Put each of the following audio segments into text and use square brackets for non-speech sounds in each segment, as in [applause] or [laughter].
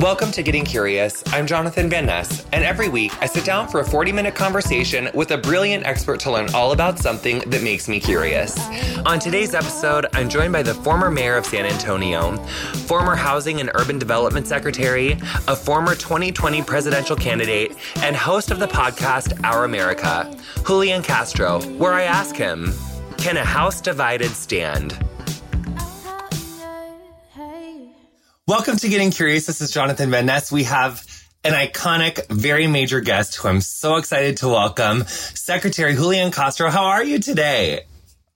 Welcome to Getting Curious. I'm Jonathan Van Ness, and every week I sit down for a 40 minute conversation with a brilliant expert to learn all about something that makes me curious. On today's episode, I'm joined by the former mayor of San Antonio, former Housing and Urban Development Secretary, a former 2020 presidential candidate, and host of the podcast Our America, Julian Castro, where I ask him Can a house divided stand? Welcome to Getting Curious. This is Jonathan Van Ness. We have an iconic, very major guest who I'm so excited to welcome, Secretary Julian Castro. How are you today?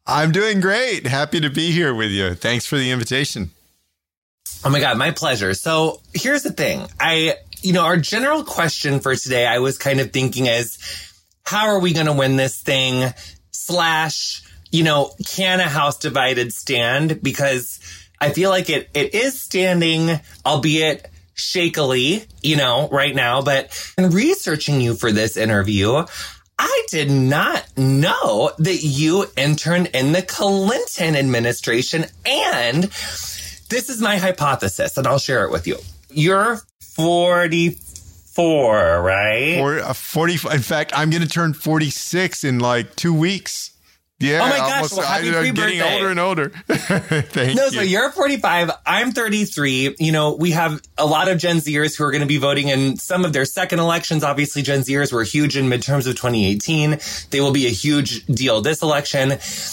I'm doing great. Happy to be here with you. Thanks for the invitation. Oh my God, my pleasure. So here's the thing. I, you know, our general question for today, I was kind of thinking is, how are we going to win this thing? Slash, you know, can a house divided stand? Because I feel like it, it is standing, albeit shakily, you know, right now. But in researching you for this interview, I did not know that you interned in the Clinton administration. And this is my hypothesis, and I'll share it with you. You're 44, right? Or, uh, 40. In fact, I'm going to turn 46 in like two weeks. Yeah. Oh my gosh. Almost, well, happy I'm getting older and older. [laughs] Thank no, you. so you're 45. I'm 33. You know, we have a lot of Gen Zers who are going to be voting in some of their second elections. Obviously, Gen Zers were huge in midterms of 2018. They will be a huge deal this election.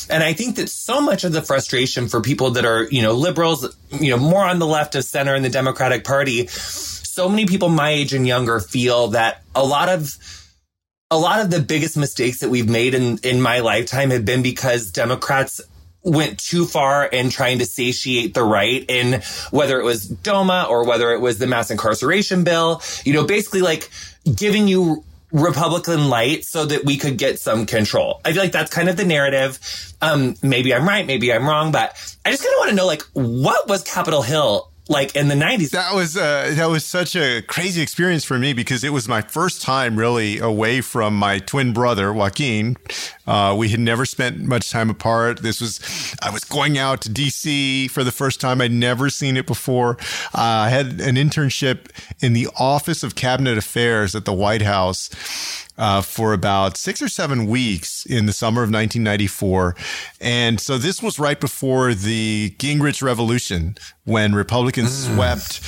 And I think that so much of the frustration for people that are, you know, liberals, you know, more on the left of center in the Democratic Party, so many people my age and younger feel that a lot of a lot of the biggest mistakes that we've made in, in my lifetime have been because Democrats went too far in trying to satiate the right in whether it was DOMA or whether it was the mass incarceration bill, you know, basically like giving you Republican light so that we could get some control. I feel like that's kind of the narrative. Um, maybe I'm right, maybe I'm wrong, but I just kind of want to know, like, what was Capitol Hill like in the 90s. That was uh, that was such a crazy experience for me because it was my first time really away from my twin brother Joaquin. Uh, we had never spent much time apart. This was I was going out to DC for the first time. I'd never seen it before. Uh, I had an internship in the Office of Cabinet Affairs at the White House uh, for about six or seven weeks in the summer of 1994. And so this was right before the Gingrich Revolution when Republicans mm. swept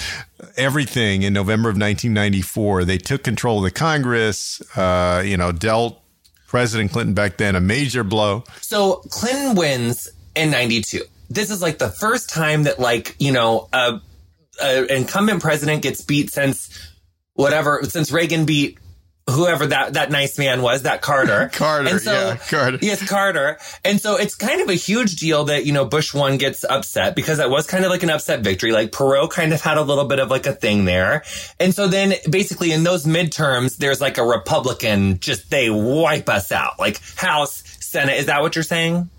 everything in November of 1994. They took control of the Congress, uh, you know, dealt President Clinton back then a major blow. So Clinton wins in 92. This is like the first time that, like, you know, a, a incumbent president gets beat since whatever, since Reagan beat whoever that that nice man was, that Carter. [laughs] Carter, and so, yeah, Carter. Yes, Carter. And so it's kind of a huge deal that, you know, Bush one gets upset because that was kind of like an upset victory. Like Perot kind of had a little bit of like a thing there. And so then basically in those midterms, there's like a Republican, just they wipe us out. Like House, Senate. Is that what you're saying?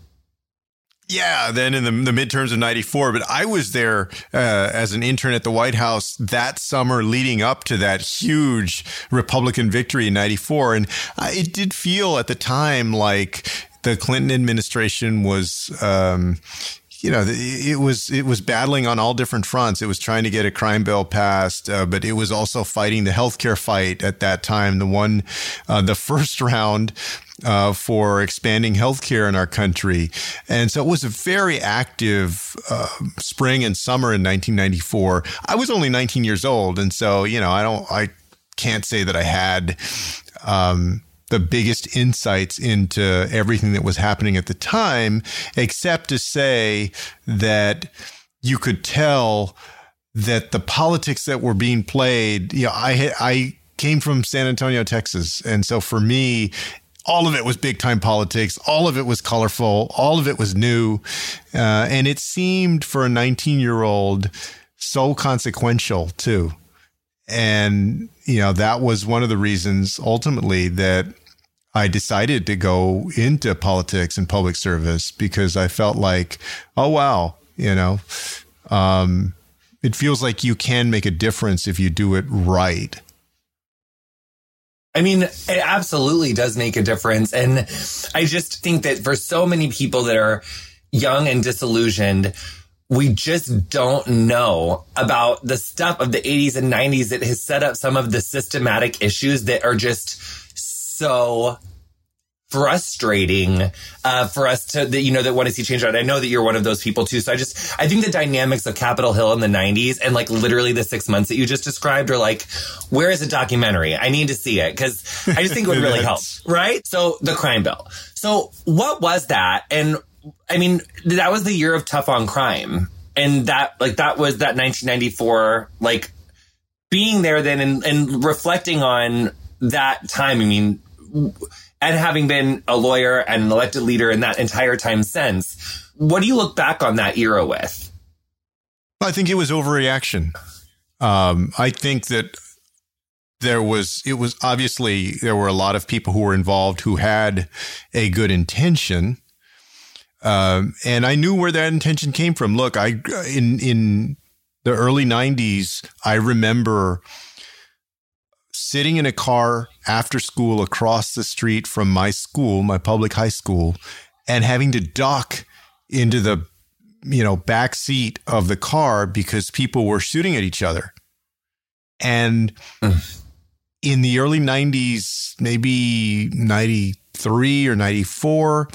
Yeah, then in the, the midterms of 94. But I was there uh, as an intern at the White House that summer leading up to that huge Republican victory in 94. And uh, it did feel at the time like the Clinton administration was. Um, you know, it was it was battling on all different fronts. It was trying to get a crime bill passed, uh, but it was also fighting the healthcare fight at that time. The one, uh, the [laughs] first round uh, for expanding healthcare in our country. And so it was a very active uh, spring and summer in 1994. I was only 19 years old. And so, you know, I don't, I can't say that I had, um, the biggest insights into everything that was happening at the time, except to say that you could tell that the politics that were being played, you know, I, I, came from San Antonio, Texas. And so for me, all of it was big time politics. All of it was colorful. All of it was new. Uh, and it seemed for a 19 year old so consequential too. And, you know, that was one of the reasons ultimately that I decided to go into politics and public service because I felt like, oh, wow, you know, um, it feels like you can make a difference if you do it right. I mean, it absolutely does make a difference. And I just think that for so many people that are young and disillusioned, we just don't know about the stuff of the 80s and 90s that has set up some of the systematic issues that are just so frustrating uh, for us to that you know that want to see change out. I know that you're one of those people too. So I just I think the dynamics of Capitol Hill in the 90s and like literally the six months that you just described are like, where is a documentary? I need to see it because I just think it would [laughs] really help. Right? So the crime bill. So what was that? And I mean, that was the year of tough on crime. And that, like, that was that 1994, like, being there then and, and reflecting on that time. I mean, and having been a lawyer and an elected leader in that entire time since, what do you look back on that era with? I think it was overreaction. Um, I think that there was, it was obviously, there were a lot of people who were involved who had a good intention. Um, and I knew where that intention came from. Look, I, in, in the early 90s, I remember sitting in a car after school across the street from my school, my public high school, and having to duck into the you know back seat of the car because people were shooting at each other. And mm. in the early 90s, maybe 93 or 94,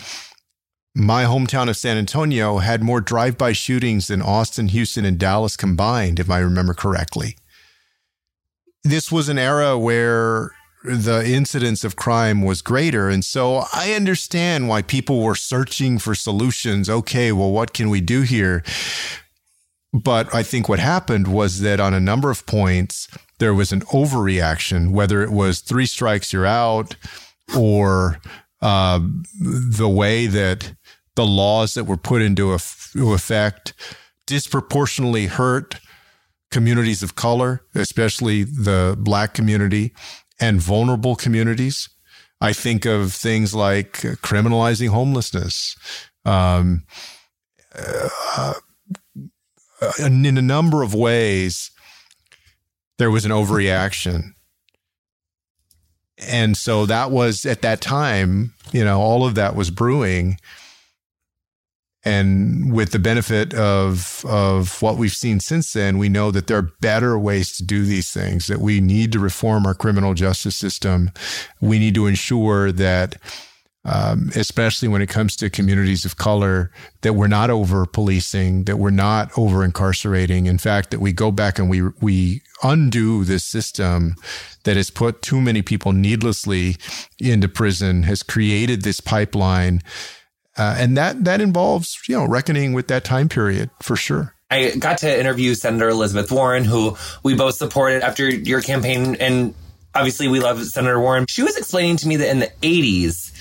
my hometown of San Antonio had more drive-by shootings than Austin, Houston, and Dallas combined, if I remember correctly this was an era where the incidence of crime was greater. And so I understand why people were searching for solutions. Okay, well, what can we do here? But I think what happened was that on a number of points, there was an overreaction, whether it was three strikes, you're out, or uh, the way that the laws that were put into effect disproportionately hurt communities of color, especially the black community and vulnerable communities. I think of things like criminalizing homelessness. Um, uh, in a number of ways, there was an overreaction. And so that was at that time, you know, all of that was brewing and with the benefit of of what we've seen since then, we know that there are better ways to do these things. That we need to reform our criminal justice system. We need to ensure that, um, especially when it comes to communities of color, that we're not over policing, that we're not over incarcerating. In fact, that we go back and we we undo this system that has put too many people needlessly into prison, has created this pipeline uh, and that that involves you know reckoning with that time period for sure. I got to interview Senator Elizabeth Warren, who we both supported after your campaign, and obviously we love Senator Warren. She was explaining to me that in the '80s,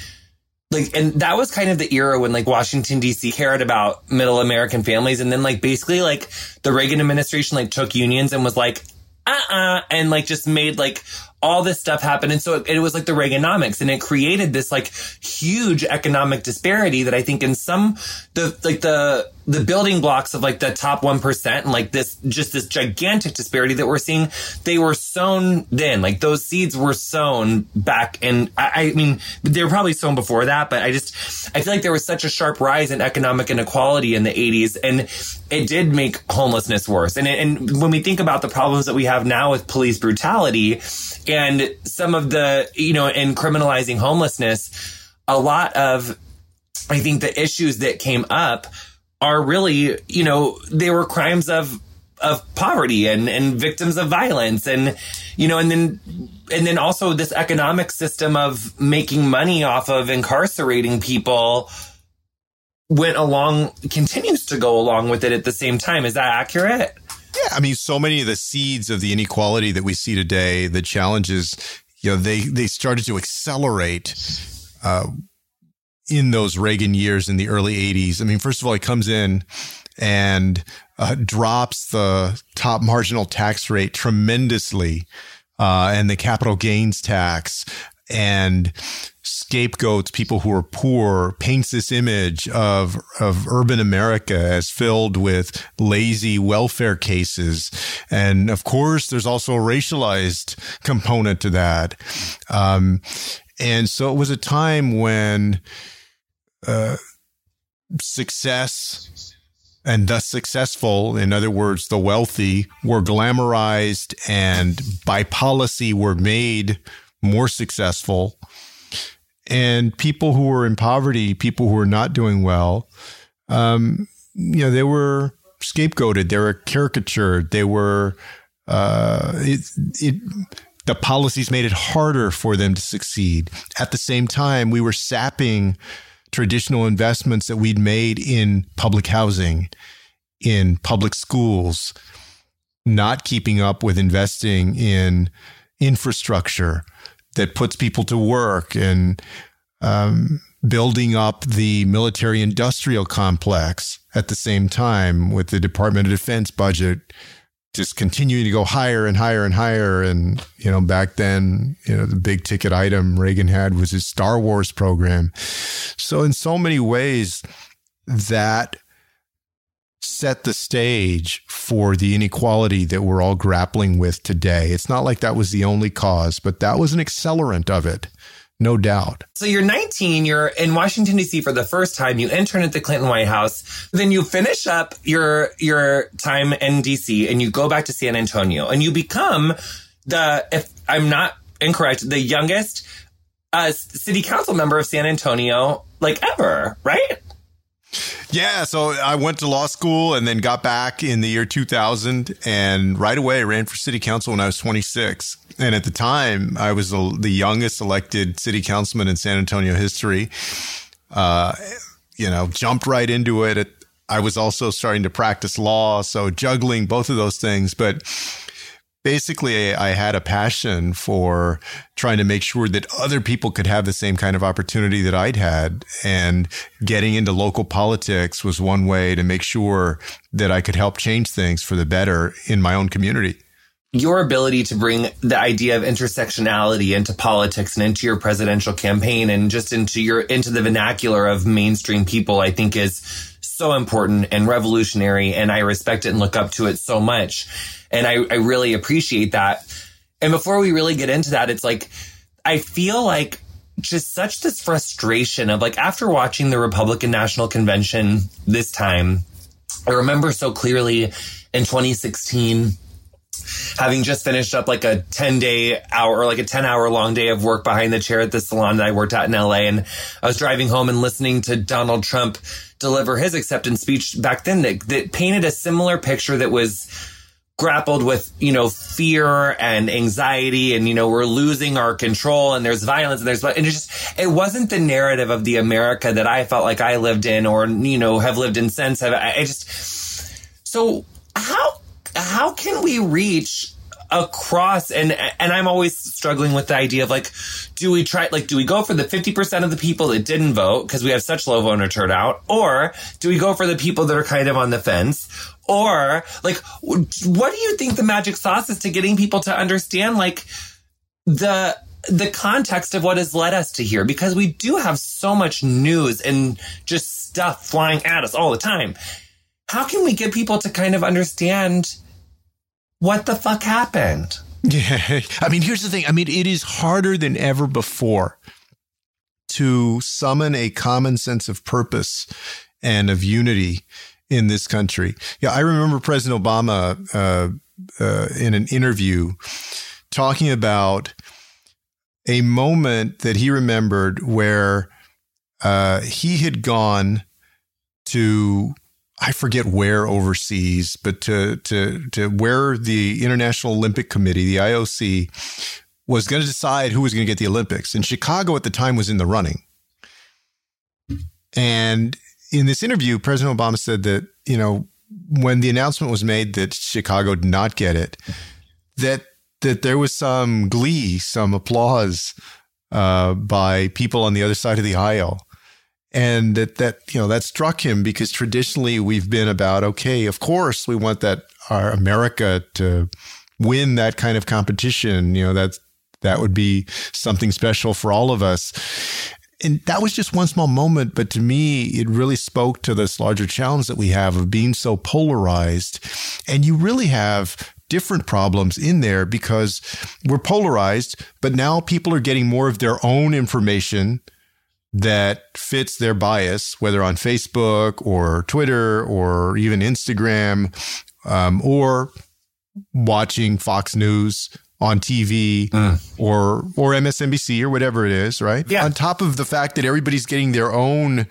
like, and that was kind of the era when like Washington D.C. cared about middle American families, and then like basically like the Reagan administration like took unions and was like, uh-uh, and like just made like all this stuff happened. And so it, it, was like the Reaganomics and it created this like huge economic disparity that I think in some, the, like the, the building blocks of like the top 1% and like this, just this gigantic disparity that we're seeing, they were sown then. Like those seeds were sown back. And I, I mean, they were probably sown before that, but I just, I feel like there was such a sharp rise in economic inequality in the 80s and it did make homelessness worse. And, and when we think about the problems that we have now with police brutality and some of the, you know, in criminalizing homelessness, a lot of, I think the issues that came up are really, you know, they were crimes of of poverty and and victims of violence and you know and then and then also this economic system of making money off of incarcerating people went along continues to go along with it at the same time. Is that accurate? Yeah i mean so many of the seeds of the inequality that we see today the challenges you know they they started to accelerate uh, in those Reagan years in the early 80s. I mean, first of all, he comes in and uh, drops the top marginal tax rate tremendously uh, and the capital gains tax and scapegoats people who are poor paints this image of of urban america as filled with lazy welfare cases and of course there's also a racialized component to that um, and so it was a time when uh, success and thus successful. In other words, the wealthy were glamorized and by policy were made more successful. And people who were in poverty, people who were not doing well, um, you know, they were scapegoated, they were caricatured, they were, uh, it, it, the policies made it harder for them to succeed. At the same time, we were sapping traditional investments that we'd made in public housing, in public schools, not keeping up with investing in infrastructure that puts people to work and um, building up the military industrial complex at the same time with the Department of Defense budget just continuing to go higher and higher and higher. And, you know, back then, you know, the big ticket item Reagan had was his Star Wars program. So, in so many ways, that set the stage for the inequality that we're all grappling with today. It's not like that was the only cause, but that was an accelerant of it no doubt. So you're 19, you're in Washington D.C. for the first time, you intern at the Clinton White House, then you finish up your your time in D.C. and you go back to San Antonio and you become the if I'm not incorrect, the youngest uh, city council member of San Antonio like ever, right? Yeah, so I went to law school and then got back in the year 2000 and right away ran for city council when I was 26. And at the time, I was the youngest elected city councilman in San Antonio history. Uh, you know, jumped right into it. I was also starting to practice law, so juggling both of those things. But basically, I had a passion for trying to make sure that other people could have the same kind of opportunity that I'd had. And getting into local politics was one way to make sure that I could help change things for the better in my own community your ability to bring the idea of intersectionality into politics and into your presidential campaign and just into your into the vernacular of mainstream people i think is so important and revolutionary and i respect it and look up to it so much. And i, I really appreciate that. And before we really get into that it's like i feel like just such this frustration of like after watching the republican national convention this time i remember so clearly in 2016 having just finished up like a 10 day hour or like a 10 hour long day of work behind the chair at the salon that I worked at in LA. And I was driving home and listening to Donald Trump deliver his acceptance speech back then that, that painted a similar picture that was grappled with, you know, fear and anxiety and, you know, we're losing our control and there's violence and there's, and it just, it wasn't the narrative of the America that I felt like I lived in or, you know, have lived in since. Have, I just, so how how can we reach across and and I'm always struggling with the idea of like do we try like do we go for the 50% of the people that didn't vote because we have such low voter turnout or do we go for the people that are kind of on the fence? Or like what do you think the magic sauce is to getting people to understand like the the context of what has led us to here? Because we do have so much news and just stuff flying at us all the time. How can we get people to kind of understand what the fuck happened? [laughs] Yeah. I mean, here's the thing. I mean, it is harder than ever before to summon a common sense of purpose and of unity in this country. Yeah, I remember President Obama uh, uh, in an interview talking about a moment that he remembered where uh, he had gone to I forget where overseas, but to to to where the International Olympic Committee, the IOC, was going to decide who was going to get the Olympics. And Chicago at the time was in the running. And in this interview, President Obama said that, you know, when the announcement was made that Chicago did not get it, that that there was some glee, some applause uh, by people on the other side of the aisle and that that you know that struck him because traditionally we've been about okay of course we want that our america to win that kind of competition. You know that that would be something special for all of us. And that was just one small moment but to me it really spoke to this larger challenge that we have of being so polarized. And you really have different problems in there because we're polarized but now people are getting more of their own information that fits their bias, whether on Facebook or Twitter or even Instagram, um, or watching Fox News on TV mm. or or MSNBC or whatever it is, right? Yeah. On top of the fact that everybody's getting their own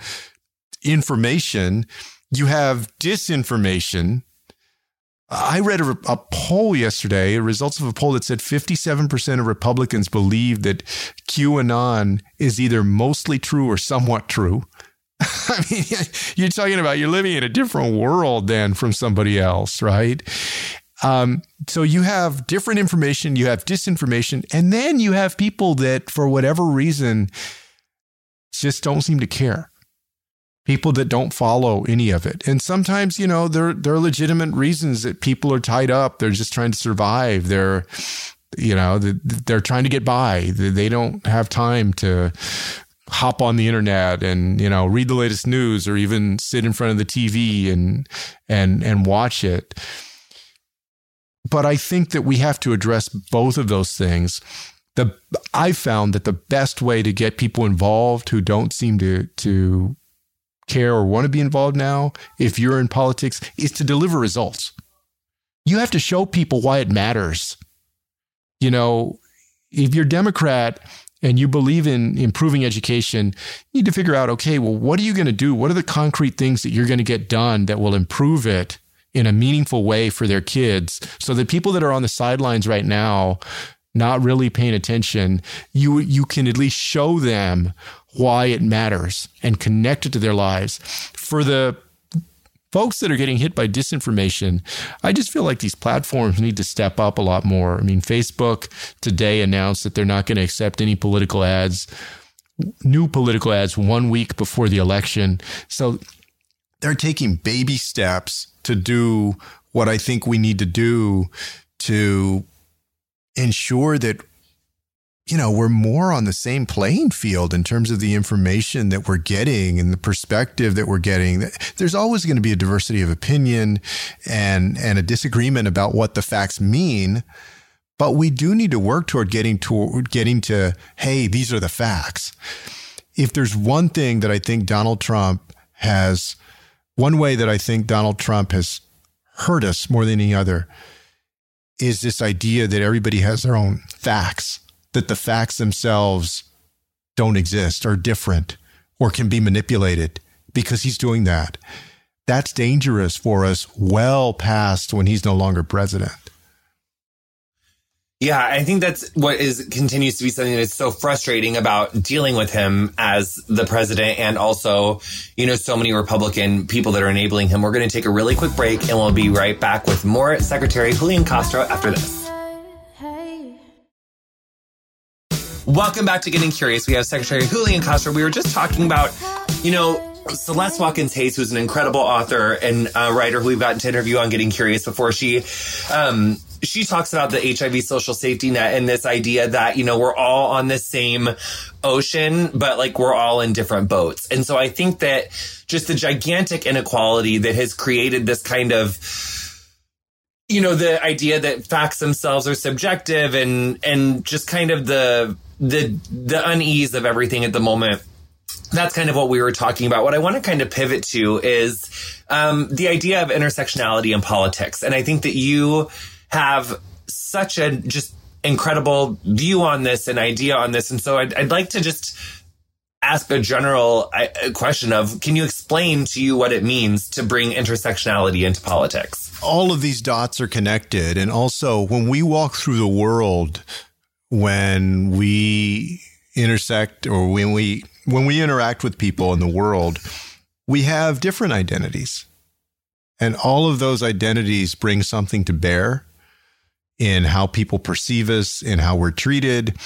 information, you have disinformation. I read a, a poll yesterday, results of a poll that said 57% of Republicans believe that QAnon is either mostly true or somewhat true. [laughs] I mean, [laughs] you're talking about you're living in a different world than from somebody else, right? Um, so you have different information, you have disinformation, and then you have people that, for whatever reason, just don't seem to care. People that don't follow any of it, and sometimes you know there there are legitimate reasons that people are tied up. They're just trying to survive. They're you know they're trying to get by. They don't have time to hop on the internet and you know read the latest news or even sit in front of the TV and and and watch it but I think that we have to address both of those things. The I found that the best way to get people involved who don't seem to to care or want to be involved now, if you're in politics, is to deliver results. You have to show people why it matters. You know, if you're Democrat and you believe in improving education, you need to figure out okay, well, what are you going to do? What are the concrete things that you're going to get done that will improve it? in a meaningful way for their kids so that people that are on the sidelines right now not really paying attention you you can at least show them why it matters and connect it to their lives. For the folks that are getting hit by disinformation i just feel like these platforms need to step up a lot more. I mean facebook today announced that they're not going to accept any political ads new political ads one week before the election. So they're taking baby steps to do what I think we need to do to ensure that you know we're more on the same playing field in terms of the information that we're getting and the perspective that we're getting. There's always going to be a diversity of opinion and and a disagreement about what the facts mean but we do need to work toward getting to getting to hey these are the facts. If there's one thing that i think donald trump has one way that I think Donald Trump has hurt us more than any other is this idea that everybody has their own facts, that the facts themselves don't exist, are different, or can be manipulated because he's doing that. That's dangerous for us well past when he's no longer president. Yeah, I think that's what is continues to be something that's so frustrating about dealing with him as the president and also, you know, so many Republican people that are enabling him. We're going to take a really quick break and we'll be right back with more Secretary Julian Castro after this. Welcome back to Getting Curious. We have Secretary Julian Castro. We were just talking about, you know, Celeste Watkins Hayes, who's an incredible author and uh, writer who we've gotten to interview on Getting Curious before, she um, she talks about the HIV social safety net and this idea that, you know, we're all on the same ocean, but like we're all in different boats. And so I think that just the gigantic inequality that has created this kind of, you know, the idea that facts themselves are subjective and, and just kind of the, the, the unease of everything at the moment that's kind of what we were talking about. What I want to kind of pivot to is um, the idea of intersectionality in politics. And I think that you have such a just incredible view on this and idea on this. And so I'd, I'd like to just ask a general question of can you explain to you what it means to bring intersectionality into politics? All of these dots are connected. And also, when we walk through the world, when we intersect or when we when we interact with people in the world, we have different identities. And all of those identities bring something to bear in how people perceive us, in how we're treated,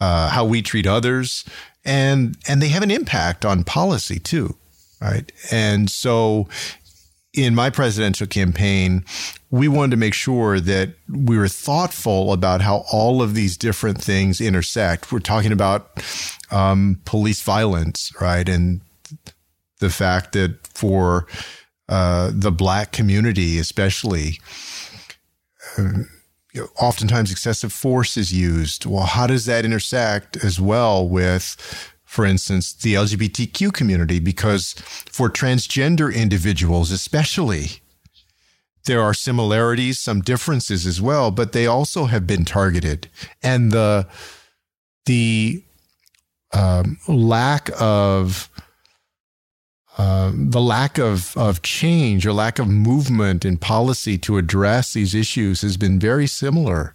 uh, how we treat others, and and they have an impact on policy too, right? And so, in my presidential campaign, we wanted to make sure that we were thoughtful about how all of these different things intersect. We're talking about um, police violence, right, and the fact that for uh, the black community, especially. Know, oftentimes excessive force is used. Well, how does that intersect as well with for instance, the LGBTQ community, because for transgender individuals, especially, there are similarities, some differences as well, but they also have been targeted. And the, the um, lack of uh, the lack of, of change or lack of movement in policy to address these issues has been very similar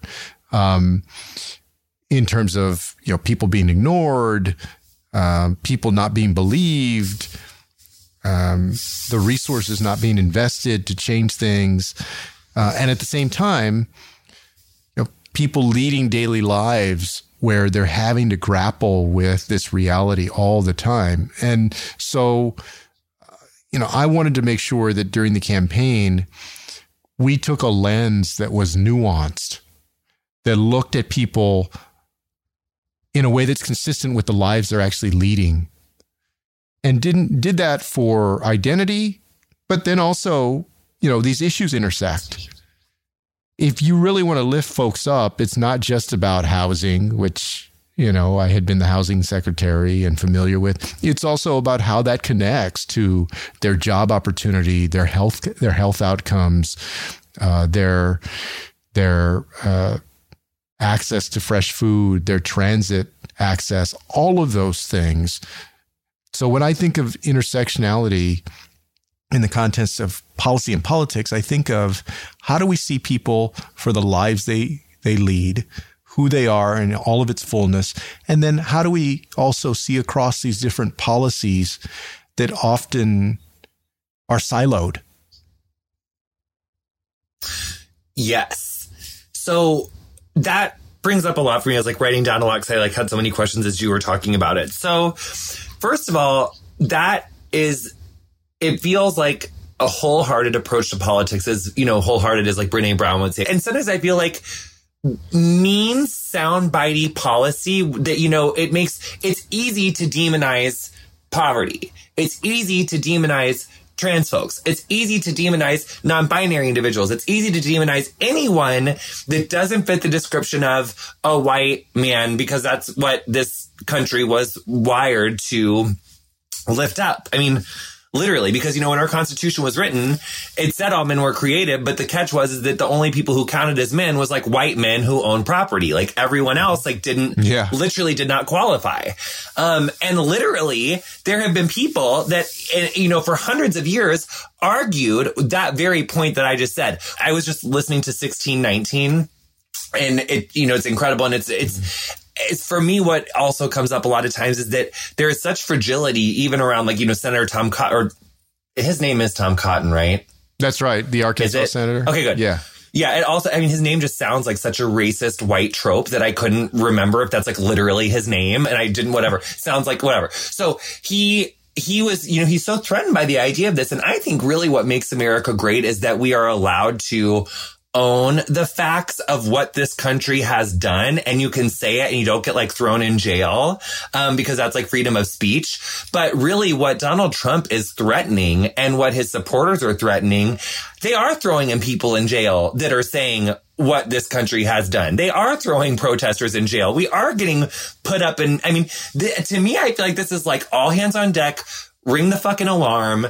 um, in terms of you know people being ignored, um, people not being believed, um, the resources not being invested to change things, uh, and at the same time, you know, people leading daily lives where they're having to grapple with this reality all the time, and so. You know, I wanted to make sure that during the campaign, we took a lens that was nuanced, that looked at people in a way that's consistent with the lives they're actually leading. And didn't did that for identity but then also you know these issues intersect. If you really want to lift folks up it's not just about housing which you know i had been the housing secretary and familiar with. It's also about how that connects to their job opportunity their health their health outcomes uh, their their uh, access to fresh food, their transit access, all of those things. So when I think of intersectionality in the context of policy and politics, I think of how do we see people for the lives they they lead, who they are in all of its fullness, and then how do we also see across these different policies that often are siloed? Yes. So that brings up a lot for me. I was like writing down a lot because I like had so many questions as you were talking about it. So first of all, that is, it feels like a wholehearted approach to politics is, you know, wholehearted is like Brene Brown would say. And sometimes I feel like mean soundbitey policy that, you know, it makes, it's easy to demonize poverty. It's easy to demonize trans folks. It's easy to demonize non-binary individuals. It's easy to demonize anyone that doesn't fit the description of a white man because that's what this country was wired to lift up. I mean, literally because you know when our constitution was written it said all men were created but the catch was is that the only people who counted as men was like white men who own property. Like everyone else like didn't yeah. literally did not qualify. Um and literally there have been people that eh, you know for hundreds of years argued that very point that i just said. I was just listening to 1619 and it you know it's incredible and it's it's for me what also comes up a lot of times is that there is such fragility even around like you know Senator Tom Cotton or his name is Tom Cotton, right? That's right, the Arkansas senator. Okay, good. Yeah. Yeah, it also, I mean, his name just sounds like such a racist white trope that I couldn't remember if that's like literally his name and I didn't, whatever. Sounds like whatever. So he, he was, you know, he's so threatened by the idea of this. And I think really what makes America great is that we are allowed to own the facts of what this country has done and you can say it and you don't get like thrown in jail um, because that's like freedom of speech. But really what Donald Trump is threatening and what his supporters are threatening, they are throwing in people in jail that are saying what this country has done. They are throwing protesters in jail. We are getting put up in, I mean, th- to me, I feel like this is like all hands on deck, ring the fucking alarm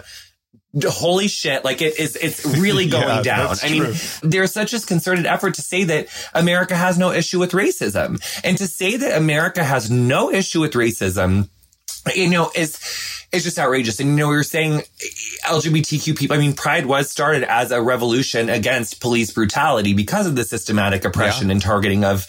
holy shit like it is it's really [laughs] going yeah, down. I mean there's such a concerted effort to say that america has no issue with racism. And to say that america has no issue with racism you know is it's just outrageous. And you know, we were saying LGBTQ people, I mean, Pride was started as a revolution against police brutality because of the systematic oppression yeah. and targeting of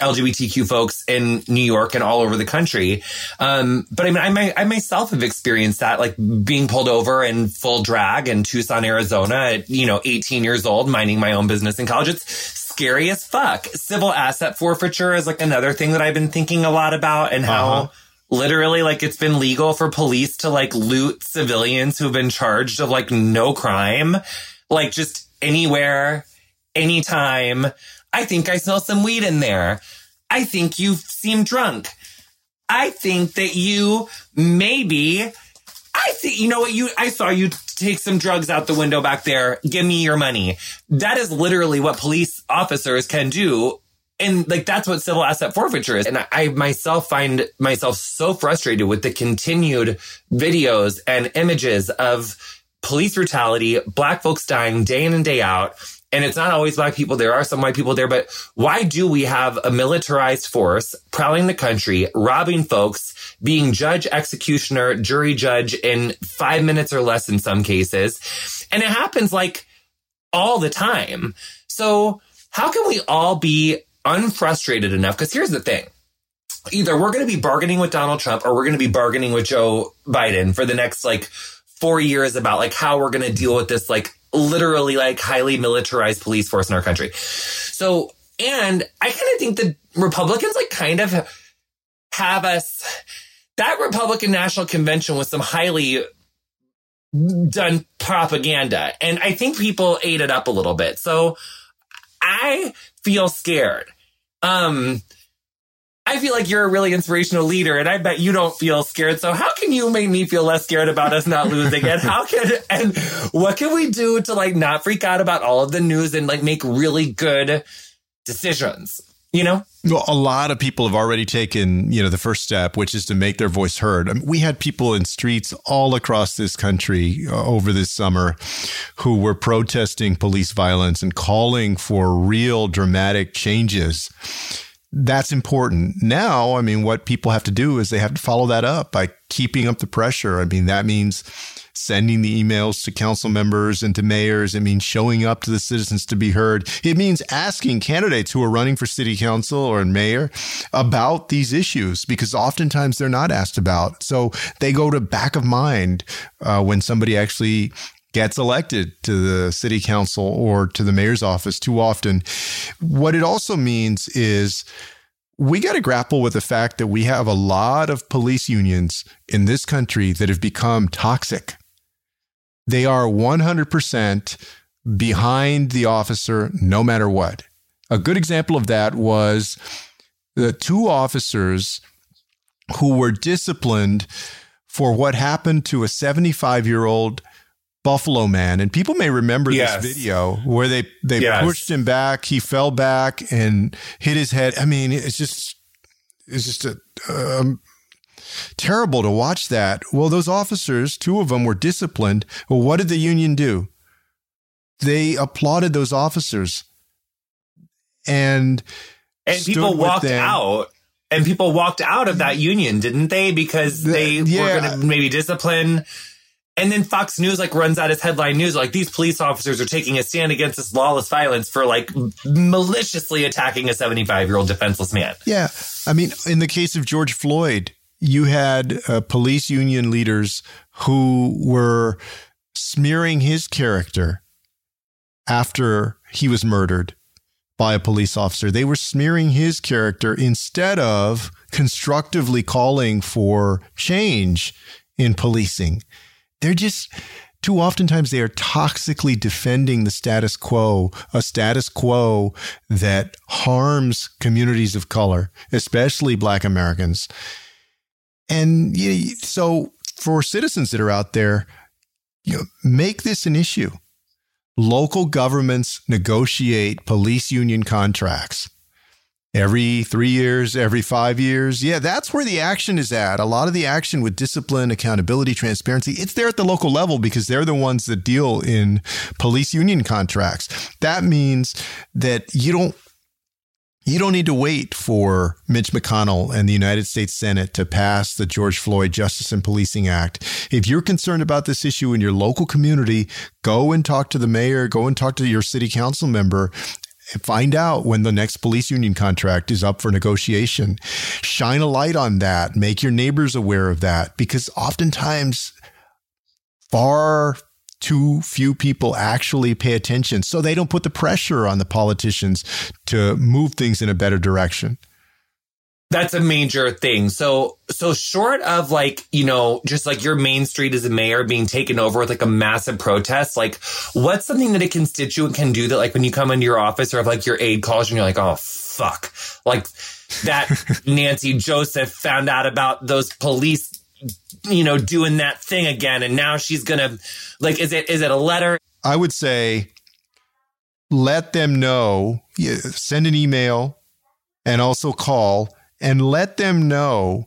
LGBTQ folks in New York and all over the country. Um, but I mean, I, I myself have experienced that, like being pulled over in full drag in Tucson, Arizona at, you know, 18 years old, minding my own business in college. It's scary as fuck. Civil asset forfeiture is like another thing that I've been thinking a lot about and how uh-huh literally like it's been legal for police to like loot civilians who've been charged of like no crime, like just anywhere, anytime. I think I smell some weed in there. I think you seem drunk. I think that you maybe, I think, you know what, you, I saw you take some drugs out the window back there. Give me your money. That is literally what police officers can do and like that's what civil asset forfeiture is. And I, I myself find myself so frustrated with the continued videos and images of police brutality, black folks dying day in and day out. And it's not always black people. There are some white people there, but why do we have a militarized force prowling the country, robbing folks, being judge, executioner, jury judge in five minutes or less in some cases? And it happens like all the time. So how can we all be unfrustrated enough? Because here's the thing. Either we're going to be bargaining with Donald Trump or we're going to be bargaining with Joe Biden for the next like four years about like how we're going to deal with this like literally like highly militarized police force in our country. So, and I kind of think the Republicans like kind of have us that Republican National Convention was some highly done propaganda. And I think people ate it up a little bit. So I feel scared. Um, I feel like you're a really inspirational leader and I bet you don't feel scared. So how can you make me feel less scared about us not losing? and how can, and what can we do to like not freak out about all of the news and like make really good decisions? You know? Well, a lot of people have already taken, you know, the first step, which is to make their voice heard. I mean, we had people in streets all across this country uh, over this summer who were protesting police violence and calling for real dramatic changes that's important. Now, I mean, what people have to do is they have to follow that up by keeping up the pressure. I mean, that means sending the emails to council members and to mayors. It means showing up to the citizens to be heard. It means asking candidates who are running for city council or mayor about these issues because oftentimes they're not asked about. So they go to back of mind uh, when somebody actually gets elected to the city council or to the mayor's office too often. What it also means is we got to grapple with the fact that we have a lot of police unions in this country that have become toxic. They are 100% behind the officer no matter what. A good example of that was the two officers who were disciplined for what happened to a 75 year old Buffalo Man, and people may remember yes. this video where they they yes. pushed him back, he fell back and hit his head. I mean, it's just it's just a, um, terrible to watch that. Well, those officers, two of them were disciplined. Well, what did the union do? They applauded those officers, and and people walked out. And people walked out of that union, didn't they? Because they yeah. were going to maybe discipline and then Fox News like runs out as headline news like these police officers are taking a stand against this lawless violence for like maliciously attacking a 75 year old defenseless man. Yeah. I mean, in the case of George Floyd, you had uh, police union leaders who were smearing his character after he was murdered by a police officer. They were smearing his character instead of constructively calling for change in policing they're just too oftentimes they are toxically defending the status quo, a status quo that harms communities of color, especially Black Americans. And you so for citizens that are out there, you know, make this an issue. Local governments negotiate police union contracts every three years, every five years. Yeah, that's where the action is at. A lot of the action with discipline, accountability, transparency, it's there at the local level because they're the ones that deal in police union contracts. That means that you don't you don't need to wait for Mitch McConnell and the United States Senate to pass the George Floyd Justice and Policing Act. If you're concerned about this issue in your local community, go and talk to the mayor, go and talk to your city council member Find out when the next police union contract is up for negotiation. Shine a light on that. Make your neighbors aware of that because oftentimes far too few people actually pay attention. So they don't put the pressure on the politicians to move things in a better direction. That's a major thing. So, so short of like, you know, just like your main street as a mayor being taken over with like a massive protest, like what's something that a constituent can do that like when you come into your office or if like your aide calls and you're like, oh, fuck. Like that [laughs] Nancy Joseph found out about those police, you know, doing that thing again. And now she's going to like, is it, is it a letter? I would say let them know, send an email and also call and let them know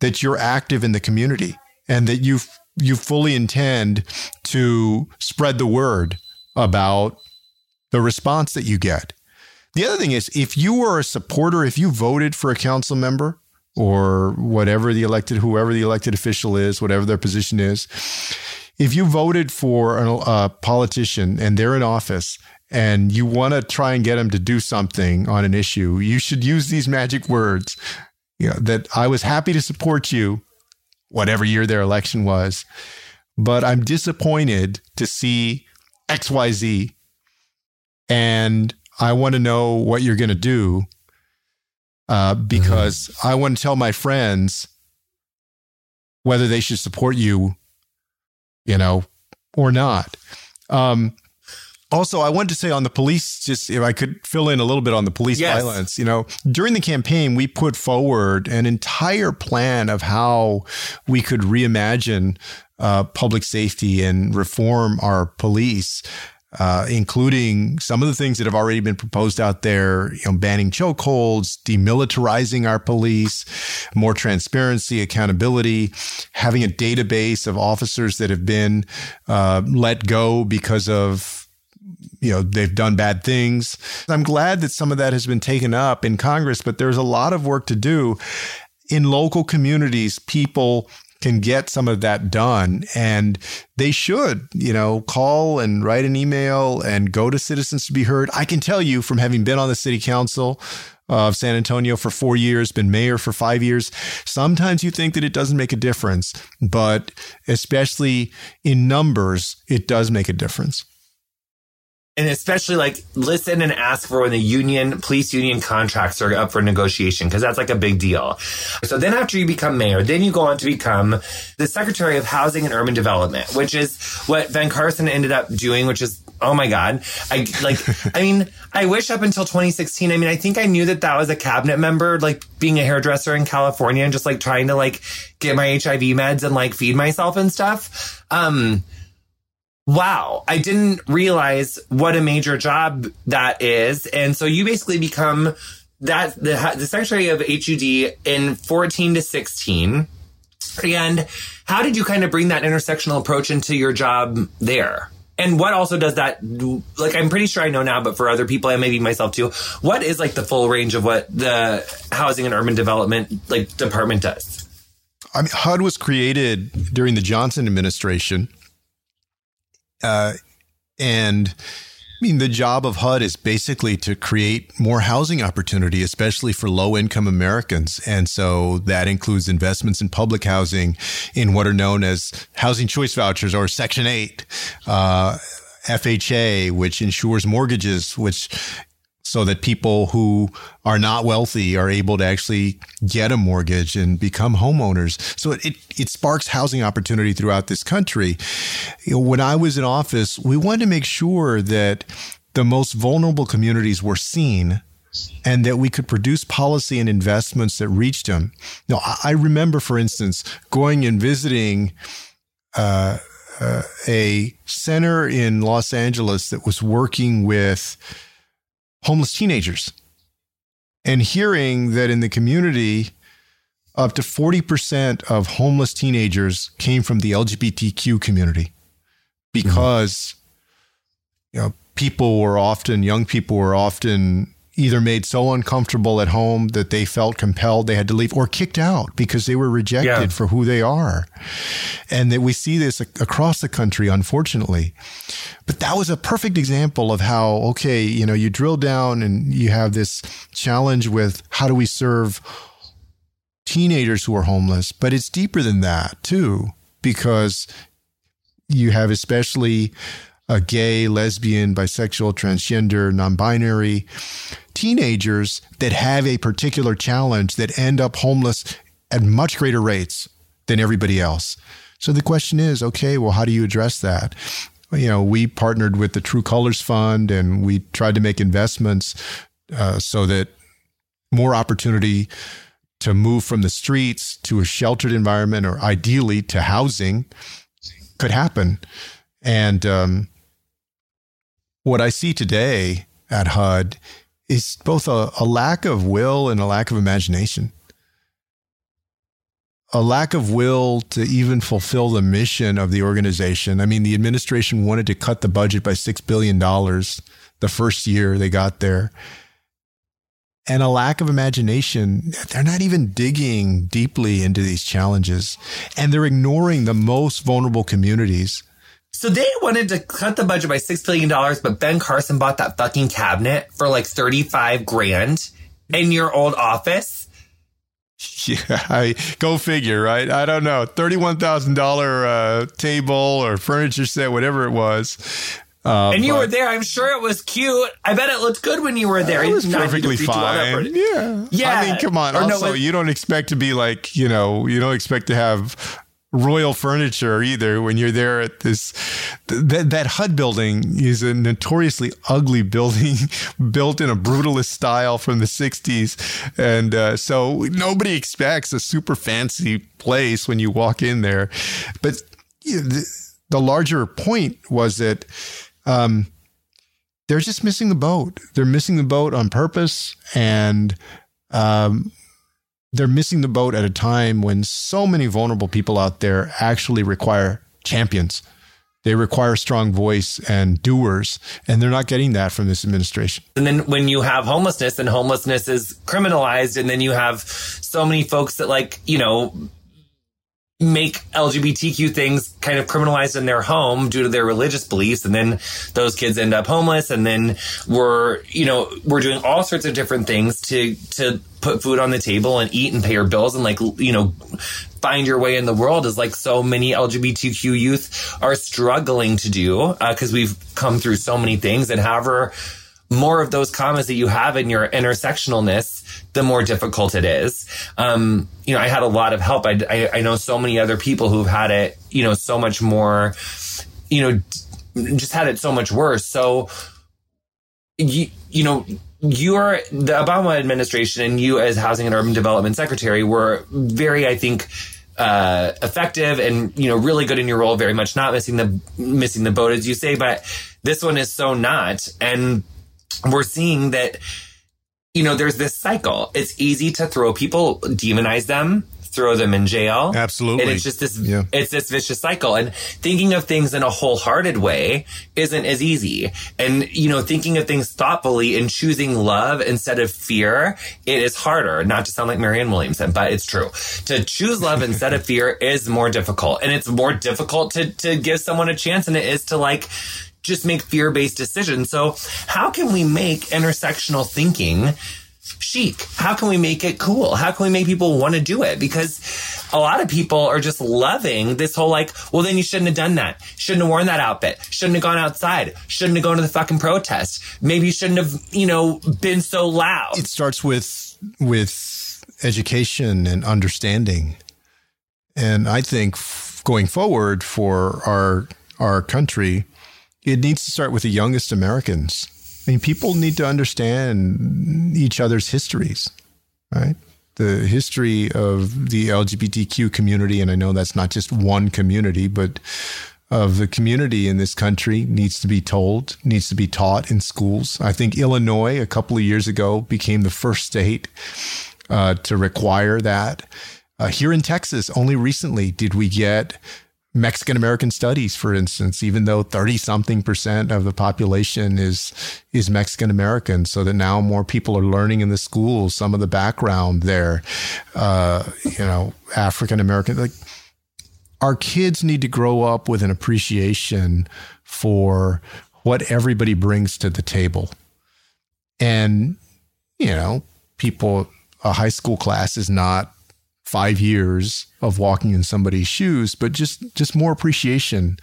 that you're active in the community and that you you fully intend to spread the word about the response that you get. The other thing is if you were a supporter, if you voted for a council member or whatever the elected whoever the elected official is, whatever their position is, if you voted for a, politician and they're in office and you want to try and get them to do something on an issue, you should use these magic words. You know, that I was happy to support you, whatever year their election was, but I'm disappointed to see XYZ. And I want to know what you're going to do uh, because mm-hmm. I want to tell my friends whether they should support you, you know, or not. Um, also, I wanted to say on the police, just if I could fill in a little bit on the police yes. violence, you know, during the campaign, we put forward an entire plan of how we could reimagine uh, public safety and reform our police. Uh, including some of the things that have already been proposed out there, you know, banning chokeholds, demilitarizing our police, more transparency, accountability, having a database of officers that have been uh, let go because of you know they've done bad things. I'm glad that some of that has been taken up in Congress, but there's a lot of work to do in local communities. People can get some of that done and they should you know call and write an email and go to citizens to be heard i can tell you from having been on the city council of San Antonio for four years, been mayor for five years. Sometimes you think that it doesn't make a difference, but especially in numbers, it does make a difference and especially like listen and ask for when the union police union contracts are up for negotiation because that's like a big deal. So then after you become mayor then you go on to become the secretary of housing and urban development which is what Ben Carson ended up doing which is oh my god. I like i mean i wish up until 2016 i mean i think i knew that that was a cabinet member like being a hairdresser in california and just like trying to like get my hiv meds and like feed myself and stuff. Um wow, I didn't realize what a major job that is. And so you basically become that the, the secretary of HUD in 14 to 16. And how did you kind of bring that intersectional approach into your job there? And what also does that, like, I'm pretty sure I know now, but for other people and maybe myself too, what is like the full range of what the housing and urban development, like, department does? I mean, HUD was created during the Johnson administration uh, and I mean, the job of HUD is basically to create more housing opportunity, especially for low income Americans. And so that includes investments in public housing in what are known as housing choice vouchers or Section 8. Uh, FHA, which insures mortgages, which so that people who are not wealthy are able to actually get a mortgage and become homeowners. So it, it sparks housing opportunity throughout this country. When I was in office, we wanted to make sure that the most vulnerable communities were seen and that we could produce policy and investments that reached them. Now, I remember, for instance, going and visiting uh, uh, a center in Los Angeles that was working with homeless teenagers and hearing that in the community, up to 40% of homeless teenagers came from the LGBTQ community because mm-hmm. you know people were often young people were often either made so uncomfortable at home that they felt compelled they had to leave or kicked out because they were rejected yeah. for who they are. And that we see this across the country, unfortunately. But that was a perfect example of how, okay, you know, you drill down and you have this challenge with how do we serve teenagers who are homeless, but it's deeper than that too, because you have especially a gay, lesbian, bisexual, transgender, non binary teenagers that have a particular challenge that end up homeless at much greater rates than everybody else. So the question is okay, well, how do you address that? You know, we partnered with the True Colors Fund and we tried to make investments uh, so that more opportunity to move from the streets to a sheltered environment or ideally to housing could happen. And um, what I see today at HUD is both a, a lack of will and a lack of imagination. A lack of will to even fulfill the mission of the organization. I mean, the administration wanted to cut the budget by $6 billion the first year they got there. And a lack of imagination. They're not even digging deeply into these challenges. And they're ignoring the most vulnerable communities so they wanted to cut the budget by $6 billion, but Ben Carson bought that fucking cabinet for like 35 grand in your old office. [laughs] Yeah, I, go figure, right? I don't know. $31,000 uh, table or furniture set, whatever it was. Uh, and you were there. I'm sure it was cute. I bet it looked good when you were there. It was perfectly fine. Yeah. Yeah. I mean, come on. Or also, no, it, you don't expect to be like, you know, you don't expect to have royal furniture either when you're there at this that that HUD building is a notoriously ugly building [laughs] built in a brutalist style from the 60s and uh, so nobody expects a super fancy place when you walk in there. But you know, the, the, larger point was that um, they're just missing the boat. They're missing the boat on purpose. And um, they're missing the boat at a time when so many vulnerable people out there actually require champions. They require strong voice and doers, and they're not getting that from this administration. And then when you have homelessness and homelessness is criminalized, and then you have so many folks that like, you know, make LGBTQ things kind of criminalized in their home due to their religious beliefs. And then those kids end up homeless. And then we're, you know, we're doing all sorts of different things to, to put food on the table and eat and pay your bills and like, you know, find your way in the world is like so many LGBTQ youth are struggling to do. Uh, cause we've come through so many things and however, more of those commas that you have in your intersectionalness, the more difficult it is. Um, you know, I had a lot of help. I, I, I know so many other people who've had it, you know, so much more, you know, just had it so much worse. So, you, you know, you're the Obama administration and you as housing and urban development secretary were very, I think, uh, effective and, you know, really good in your role, very much not missing the, missing the boat, as you say, but this one is so not. And we're seeing that, you know, there's this cycle. It's easy to throw people, demonize them, throw them in jail. Absolutely. And it's just this, yeah. it's this vicious cycle. And thinking of things in a wholehearted way isn't as easy. And, you know, thinking of things thoughtfully and choosing love instead of fear, it is harder. Not to sound like Marianne Williamson, but it's true. To choose love [laughs] instead of fear is more difficult. And it's more difficult to, to give someone a chance than it is to like, just make fear based decisions. So how can we make intersectional thinking chic? How can we make it cool? How can we make people want to do it? Because a lot of people are just loving this whole like, well, then you shouldn't have done that. Shouldn't have worn that outfit. Shouldn't have gone outside. Shouldn't have gone to the fucking protest. Maybe you shouldn't have, you know, been so loud. It starts with, with education and understanding. And I think going forward for our, our country, it needs to start with the youngest Americans. I mean, people need to understand each other's histories, right? The history of the LGBTQ community, and I know that's not just one community, but of the community in this country needs to be told, needs to be taught in schools. I think Illinois, a couple of years ago, became the first state uh, to require that. Uh, here in Texas, only recently did we get Mexican American studies, for instance, even though 30 something percent of the population is, is Mexican American. So that now more people are learning in the schools, some of the background there, uh, you know, African American, like our kids need to grow up with an appreciation for what everybody brings to the table. And, you know, people, a high school class is not five years of walking in somebody's shoes, but just just more appreciation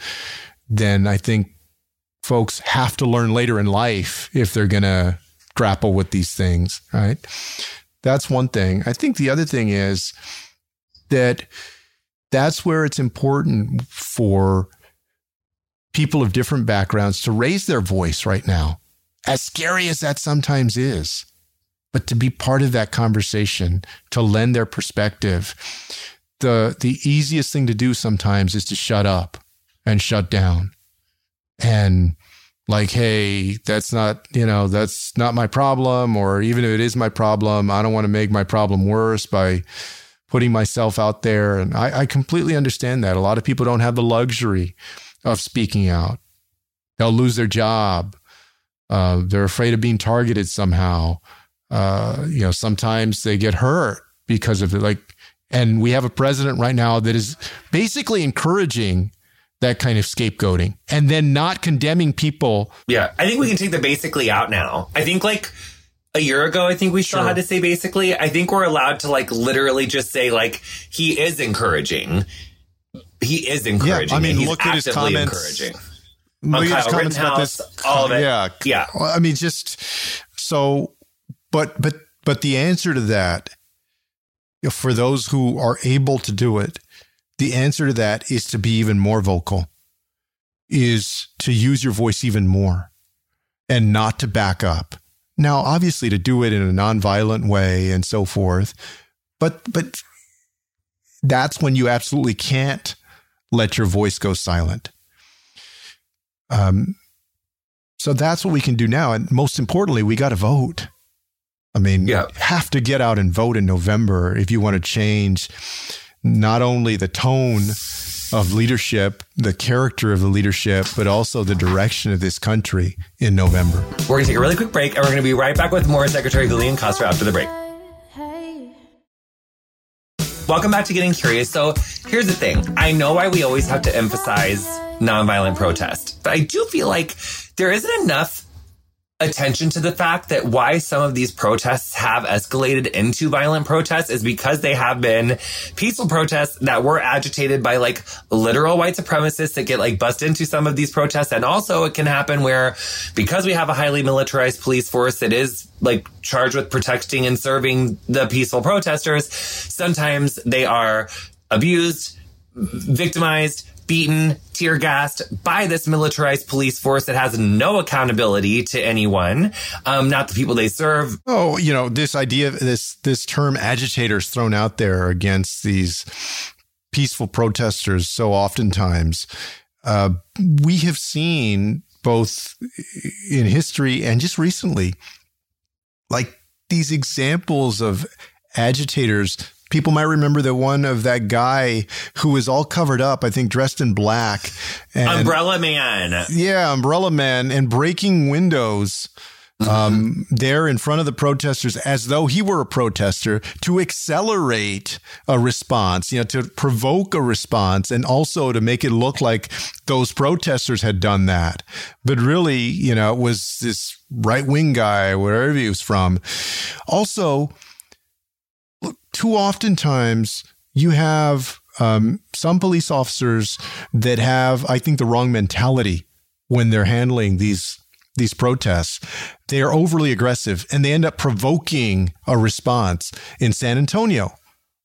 than I think folks have to learn later in life if they're to grapple with these things, right? That's one thing. I think the other thing is that that's where it's important for people of different backgrounds to raise their voice right now. As scary as that sometimes is, but to be part of that conversation, to lend their perspective. The, the easiest thing to do sometimes is to shut up and shut down. And like, hey, that's not, you know, that's not my problem. Or even if it is my problem, I don't want to make my problem worse by putting myself out there. And I, I completely understand that. A lot of people don't have the luxury of speaking out, they'll lose their job. Uh, they're afraid of being targeted somehow. Uh, you know, sometimes they get hurt because of it. Like, and we have a president right now that is basically encouraging that kind of scapegoating and then not condemning people. Yeah. I think we can take the basically out now. I think like a year ago, I think we still sure. had to say basically. I think we're allowed to like literally just say like he is encouraging. He is encouraging. Yeah, I mean, look at his comments. Look at his comments about this. All of it. Yeah. Yeah. I mean, just so, but, but, but the answer to that, for those who are able to do it, the answer to that is to be even more vocal, is to use your voice even more and not to back up. Now, obviously, to do it in a nonviolent way and so forth, but but that's when you absolutely can't let your voice go silent. Um, so that's what we can do now, and most importantly, we got to vote. I mean, yeah. have to get out and vote in November if you want to change not only the tone of leadership, the character of the leadership, but also the direction of this country in November. We're going to take a really quick break and we're going to be right back with more Secretary Julian Castro after the break. Hey Welcome back to Getting Curious. So here's the thing. I know why we always have to emphasize nonviolent protest, but I do feel like there isn't enough attention to the fact that why some of these protests have escalated into violent protests is because they have been peaceful protests that were agitated by like literal white supremacists that get like bust into some of these protests. And also it can happen where because we have a highly militarized police force that is like charged with protecting and serving the peaceful protesters, sometimes they are abused, victimized, beaten, tear gassed by this militarized police force that has no accountability to anyone, um, not the people they serve. Oh, you know, this idea, this this term agitators thrown out there against these peaceful protesters so oftentimes. Uh, we have seen both in history and just recently, like these examples of agitators people might remember the one of that guy who was all covered up, I think dressed in black. And, Umbrella Man. Yeah, Umbrella Man and breaking windows. Um, there in front of the protesters as though he were a protester to accelerate a response, you know, to provoke a response and also to make it look like those protesters had done that. But really, you know, it was this right wing guy, wherever he was from. Also, too often times you have um, some police officers that have, I think, the wrong mentality when they're handling these these protests. They are overly aggressive and they end up provoking a response. In San Antonio,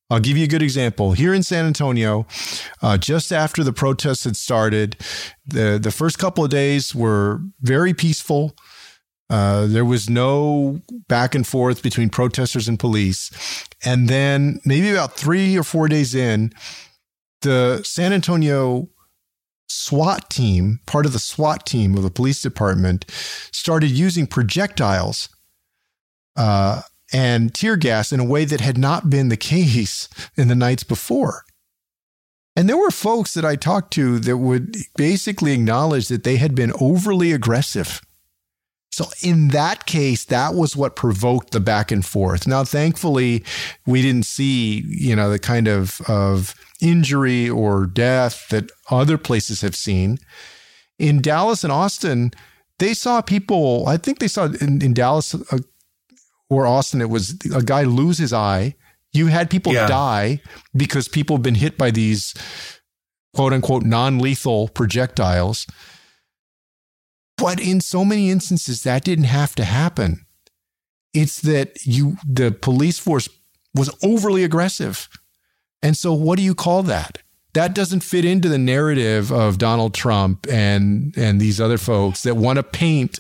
I'll give you a good example. Here in San Antonio, uh, just after the protests had started, the the first couple of days were very peaceful. Uh, there was no back and forth between protesters and police. And then maybe about three or four days in, the San Antonio SWAT team, part of the SWAT team of the police department, started using projectiles uh, and tear gas in a way that had not been the case [laughs] in the nights before. And there were folks that I talked to that would basically acknowledge that they had been overly aggressive so in that case, that was what provoked the back and forth. Now, thankfully, we didn't see, you know, the kind of, of injury or death that other places have seen. In Dallas and Austin, they saw people, I think they saw in, in Dallas uh, or Austin, it was a guy lose his eye. You had people yeah. die because people have been hit by these quote unquote non lethal projectiles. But in so many instances, that didn't have to happen. It's that you, the police force was overly aggressive. And so, what do you call that? That doesn't fit into the narrative of Donald Trump and, and these other folks that want to paint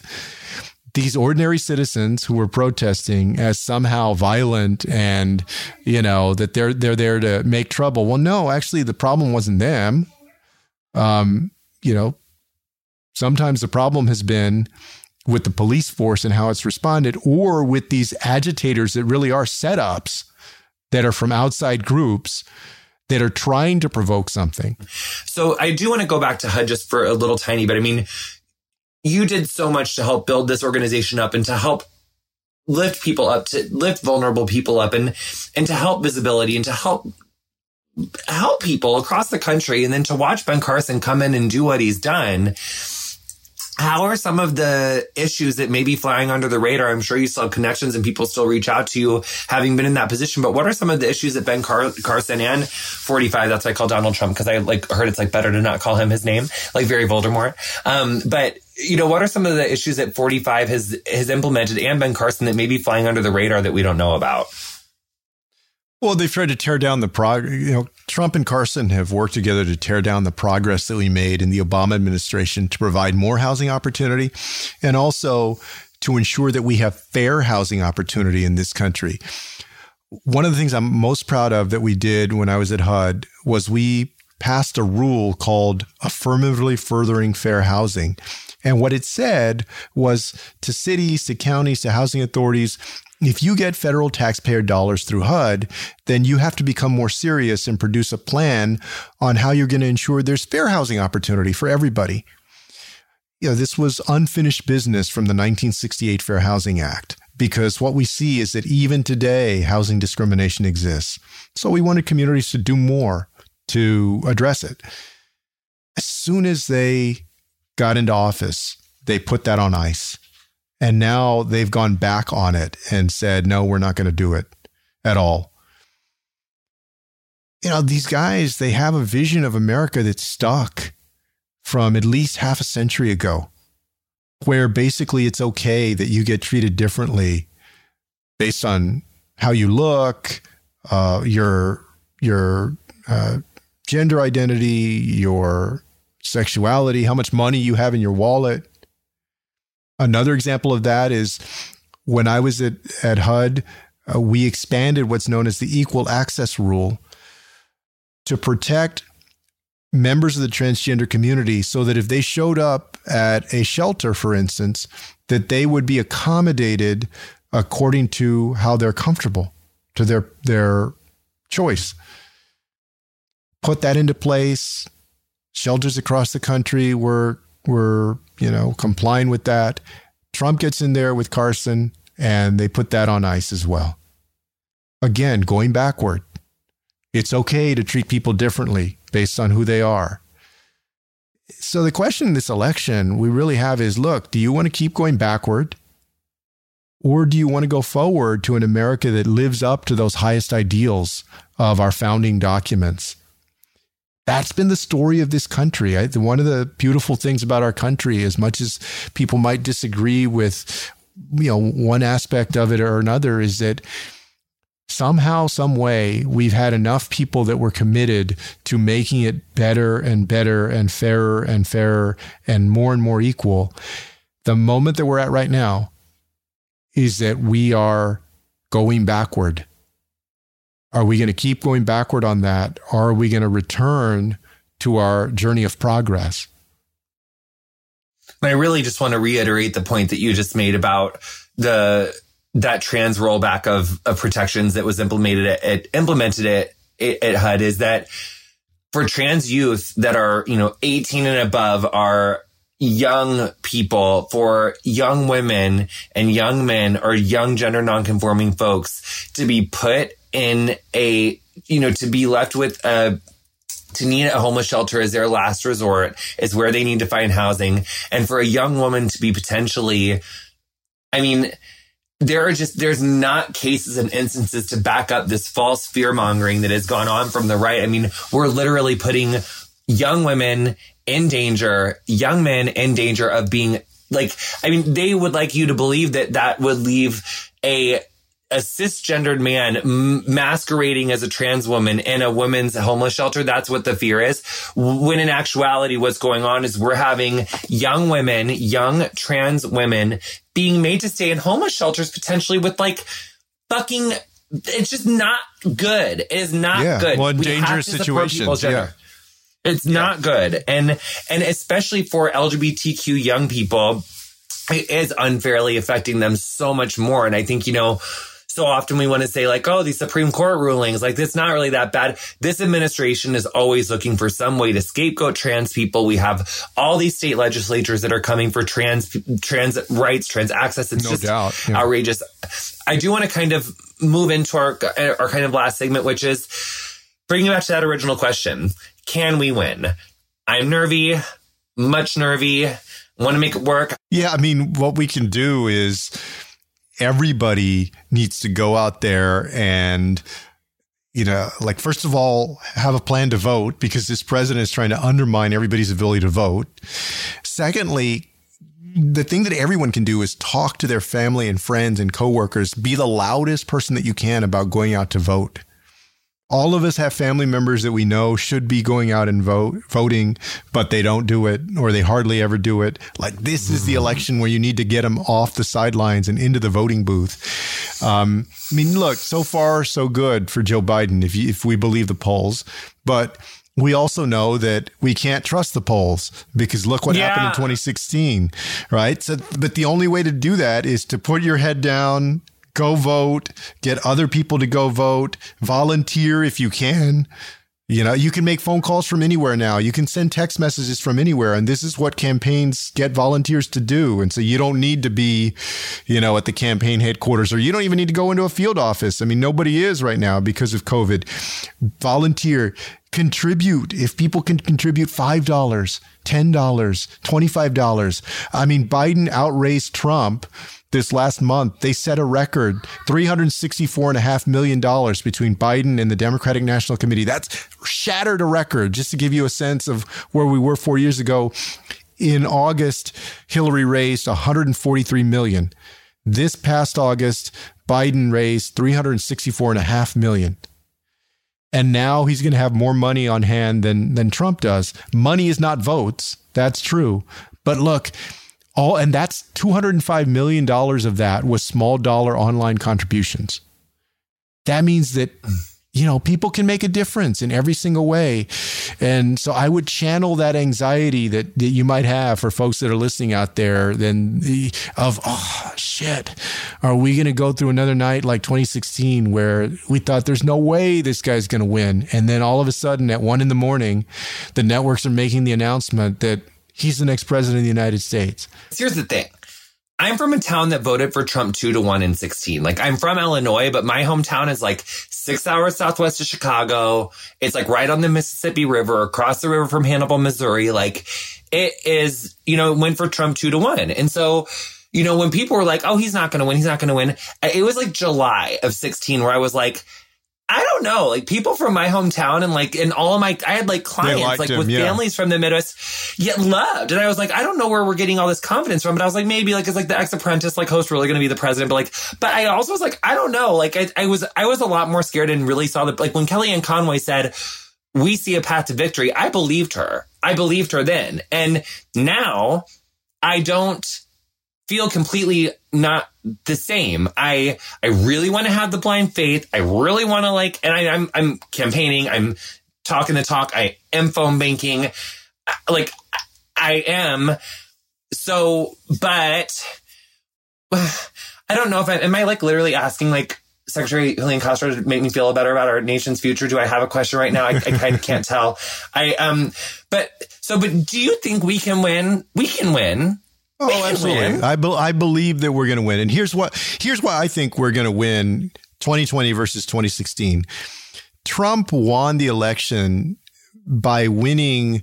these ordinary citizens who were protesting as somehow violent and you know that they're they're there to make trouble. Well, no, actually, the problem wasn't them. Um, you know, Sometimes the problem has been with the police force and how it's responded, or with these agitators that really are setups that are from outside groups that are trying to provoke something. So I do want to go back to HUD just for a little tiny bit. I mean, you did so much to help build this organization up and to help lift people up, to lift vulnerable people up and, and to help visibility and to help help people across the country. And then to watch Ben Carson come in and do what he's done how are some of the issues that may be flying under the radar? I'm sure you still have connections and people still reach out to you having been in that position. But what are some of the issues that Ben Car- Carson and 45, that's what I call Donald Trump, because I like heard it's like better to not call him his name, like very Voldemort. Um, but you know, what are some of the issues that 45 has, has implemented and Ben Carson that may be flying under the radar that we don't know about? Well, they've tried to tear down the prog. You know, Trump and Carson have worked together to tear down the progress that we made in the Obama administration to provide more housing opportunity, and also to ensure that we have fair housing opportunity in this country. One of the things I'm most proud of that we did when I was at HUD was we passed a rule called affirmatively furthering fair housing. And what it said was to cities, to counties, to housing authorities, if you get federal taxpayer dollars through HUD, then you have to become more serious and produce a plan on how you're going to ensure there's fair housing opportunity for everybody. You know, this was unfinished business from the 1968 Fair Housing Act because what we see is that even today, housing discrimination exists. So we wanted communities to do more to address it. As soon as they got into office, they put that on ice. And now they've gone back on it and said, no, we're not going to do it at all. You know, these guys, they have a vision of America that's stuck from at least half a century ago, where basically it's okay that you get treated differently based on how you look, uh, your your uh, gender identity, your sexuality, how much money you have in your wallet. Another example of that is when I was at, at HUD, uh, we expanded what's known as the equal access rule to protect members of the transgender community so that if they showed up at a shelter, for instance, that they would be accommodated according to how they're comfortable, to their their choice. Put that into place. Shelters across the country were were you know, complying with that. Trump gets in there with Carson and they put that on ice as well. Again, going backward. It's okay to treat people differently based on who they are. So the question in this election we really have is look, do you want to keep going backward? Or do you want to go forward to an America that lives up to those highest ideals of our founding documents? That's been the story of this country. I, one of the beautiful things about our country, as much as people might disagree with, you know, one aspect of it or another, is that somehow, some way, we've had enough people that were committed to making it better and better and fairer and fairer and more and more equal. The moment that we're at right now is that we are going backward are we going to keep going backward on that? Or are we going to return to our journey of progress? I really just want to reiterate the point that you just made about the that trans rollback of, of protections that was implemented at, at implemented at, at HUD is that for trans youth that are, you know, 18 and above are young people, for young women and young men or young gender nonconforming folks to be put in a, you know, to be left with a, to need a homeless shelter as their last resort is where they need to find housing. And for a young woman to be potentially, I mean, there are just, there's not cases and instances to back up this false fear mongering that has gone on from the right. I mean, we're literally putting young women in danger, young men in danger of being like, I mean, they would like you to believe that that would leave a a cisgendered man masquerading as a trans woman in a woman's homeless shelter. That's what the fear is. When in actuality, what's going on is we're having young women, young trans women being made to stay in homeless shelters potentially with like fucking, it's just not good. It is not yeah. good. Well, dangerous situations. Yeah. It's yeah. not good. And and especially for LGBTQ young people, it is unfairly affecting them so much more. And I think, you know, so often we want to say like, oh, these Supreme Court rulings, like it's not really that bad. This administration is always looking for some way to scapegoat trans people. We have all these state legislatures that are coming for trans trans rights, trans access. It's no just doubt. Yeah. outrageous. I do want to kind of move into our our kind of last segment, which is bringing back to that original question: Can we win? I'm nervy, much nervy. Want to make it work. Yeah, I mean, what we can do is everybody needs to go out there and you know, like first of all, have a plan to vote because this president is trying to undermine everybody's ability to vote. Secondly, the thing that everyone can do is talk to their family and friends and coworkers, be the loudest person that you can about going out to vote all of us have family members that we know should be going out and vote voting but they don't do it or they hardly ever do it. Like this is the election where you need to get them off the sidelines and into the voting booth. Um, i mean look so far so good for joe biden if, you, if we believe the polls. But we also know that we can't trust the polls because look what yeah. happened in 2016 right? So but the only way to do that is to put your head down go vote, get other people to go vote, volunteer if you can. You know, you can make phone calls from anywhere now. You can send text messages from anywhere. And this is what campaigns get volunteers to do. And so you don't need to be, you know, at the campaign headquarters or you don't even need to go into a field office. I mean, nobody is right now because of COVID. Volunteer, contribute. If people can contribute $5, $10, $25. I mean, Biden outraised Trump this last month, they set a record $364.5 million between Biden and the Democratic National Committee. That's shattered a record, just to give you a sense of where we were four years ago. In August, Hillary raised 143 million. This past August, Biden raised 364.5 million. And now he's going to have more money on hand than, than Trump does. Money is not votes. That's true. But look, all and that's 205 million dollars of that was small dollar online contributions. That means that you know people can make a difference in every single way. And so i would channel that anxiety that, that you might have for folks that are listening out there then the of oh shit. Are we going to go through another night like 2016 where we thought there's no way this guy's going to win? And then all of a sudden at one in the morning the networks are making the announcement that he's the next president of the United States. Here's the thing. I'm from a town that voted for Trump two to one in 16. Like I'm from Illinois, but my hometown is like six hours southwest of Chicago. It's like right on the Mississippi River, across the river from Hannibal, Missouri. Like it is, you know, it went for Trump two to one. And so, you know, when people were like, oh, he's not going to win, he's not going to win. It was like July of 16 where I was like, I don't know, like people from my hometown and like, and all of my, I had like clients like him, with yeah. families from the Midwest, yet loved. And I was like, I don't know where we're getting all this confidence from, but I was like, maybe like, it's like the ex apprentice, like host really going to be the president. But like, but I also was like, I don't know. Like I, I was, I was a lot more scared and really saw that, like when Kellyanne Conway said, we see a path to victory, I believed her. I believed her then. And now I don't, feel completely not the same. I I really want to have the blind faith. I really want to like, and I, am I'm, I'm campaigning. I'm talking the talk. I am phone banking. Like I am. So, but [sighs] I don't know if I am I like literally asking like Secretary Julian Castro to make me feel better about our nation's future. Do I have a question right now? I, I kind of can't tell. I um, but so, but do you think we can win? We can win. Oh, absolutely. I, be- I believe that we're going to win. And here's what here's why I think we're going to win 2020 versus 2016. Trump won the election by winning